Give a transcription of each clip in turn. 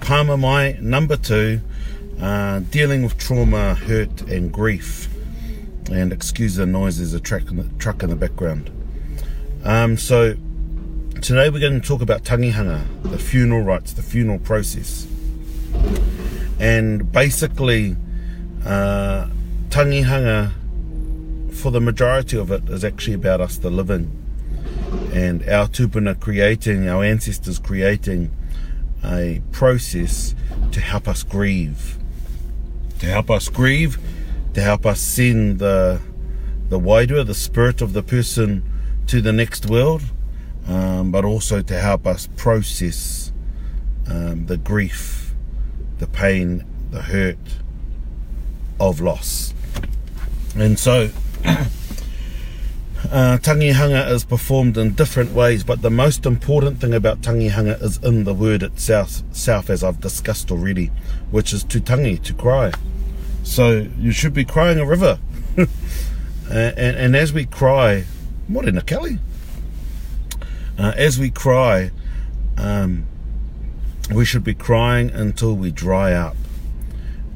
Palmer Mai, number two, uh, dealing with trauma, hurt, and grief. And excuse the noise, there's a truck in the, truck in the background. Um, so, today we're going to talk about tangihanga, the funeral rites, the funeral process. And basically, uh, tangihanga, for the majority of it, is actually about us, the living and our tupuna creating, our ancestors creating a process to help us grieve. To help us grieve, to help us send the the wairua, the spirit of the person to the next world, um, but also to help us process um, the grief, the pain, the hurt of loss. And so Uh, tangihanga is performed in different ways, but the most important thing about tangihanga is in the word itself, self, as I've discussed already, which is to tangi, to cry. So you should be crying a river. and, and, and, as we cry, morena Kelly, uh, as we cry, um, we should be crying until we dry up.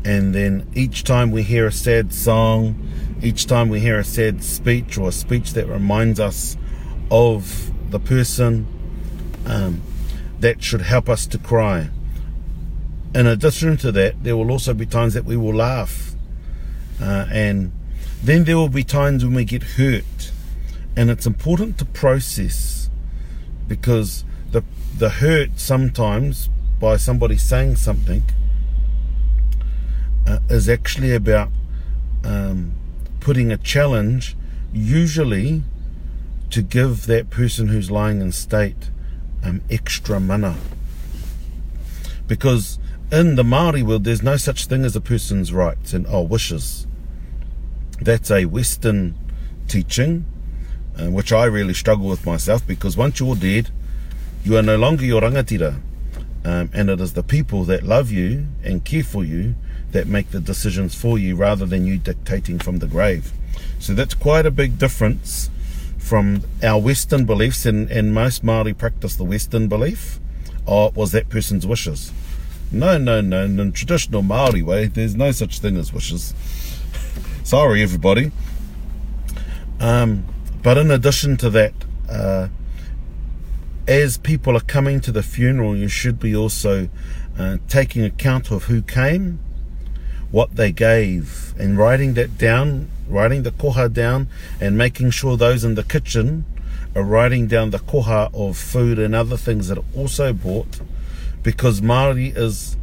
And then each time we hear a sad song, each time we hear a sad speech or a speech that reminds us of the person, um, that should help us to cry. In addition to that, there will also be times that we will laugh. Uh, and then there will be times when we get hurt. And it's important to process because the, the hurt sometimes by somebody saying something uh, is actually about um, putting a challenge, usually to give that person who's lying in state um, extra mana. Because in the Maori world, there's no such thing as a person's rights and oh wishes. That's a Western teaching, uh, which I really struggle with myself because once you're dead, you are no longer your rangatira. Um, and it is the people that love you and care for you that make the decisions for you rather than you dictating from the grave. So that's quite a big difference from our Western beliefs, and, and most Maori practice the Western belief. Oh, it was that person's wishes. No, no, no. In the traditional Maori way, there's no such thing as wishes. Sorry, everybody. Um, but in addition to that, uh, as people are coming to the funeral, you should be also uh, taking account of who came, what they gave, and writing that down, writing the koha down, and making sure those in the kitchen are writing down the koha of food and other things that are also bought, because Māori is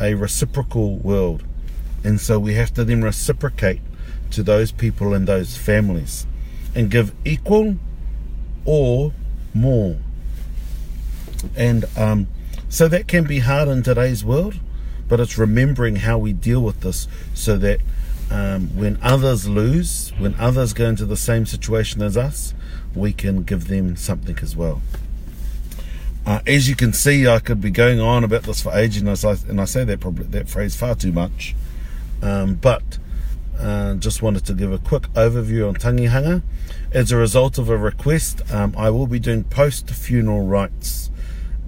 a reciprocal world. And so we have to then reciprocate to those people and those families and give equal or more. And um, so that can be hard in today's world, but it's remembering how we deal with this so that um, when others lose, when others go into the same situation as us, we can give them something as well. Uh, as you can see, I could be going on about this for ages, and I, and I say that probably that phrase far too much. Um, but uh, just wanted to give a quick overview on tangihanga. As a result of a request, um, I will be doing post funeral rites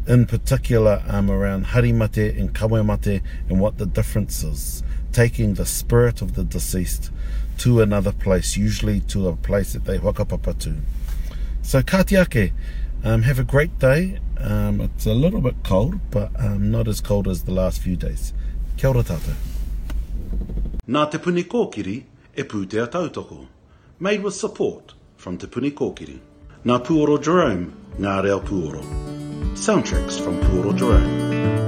in particular um, around harimate and kawemate and what the difference is. Taking the spirit of the deceased to another place, usually to a place that they wakapapa to. So katiake, um, have a great day. Um, it's a little bit cold, but um, not as cold as the last few days. Kia ora tātou. Nā te puni kōkiri e pūtea tautoko. Made with support from Te Puni Kōkiri. Nā Puoro Jerome, Ngā Reo Puoro. Soundtracks from Puoro Jerome.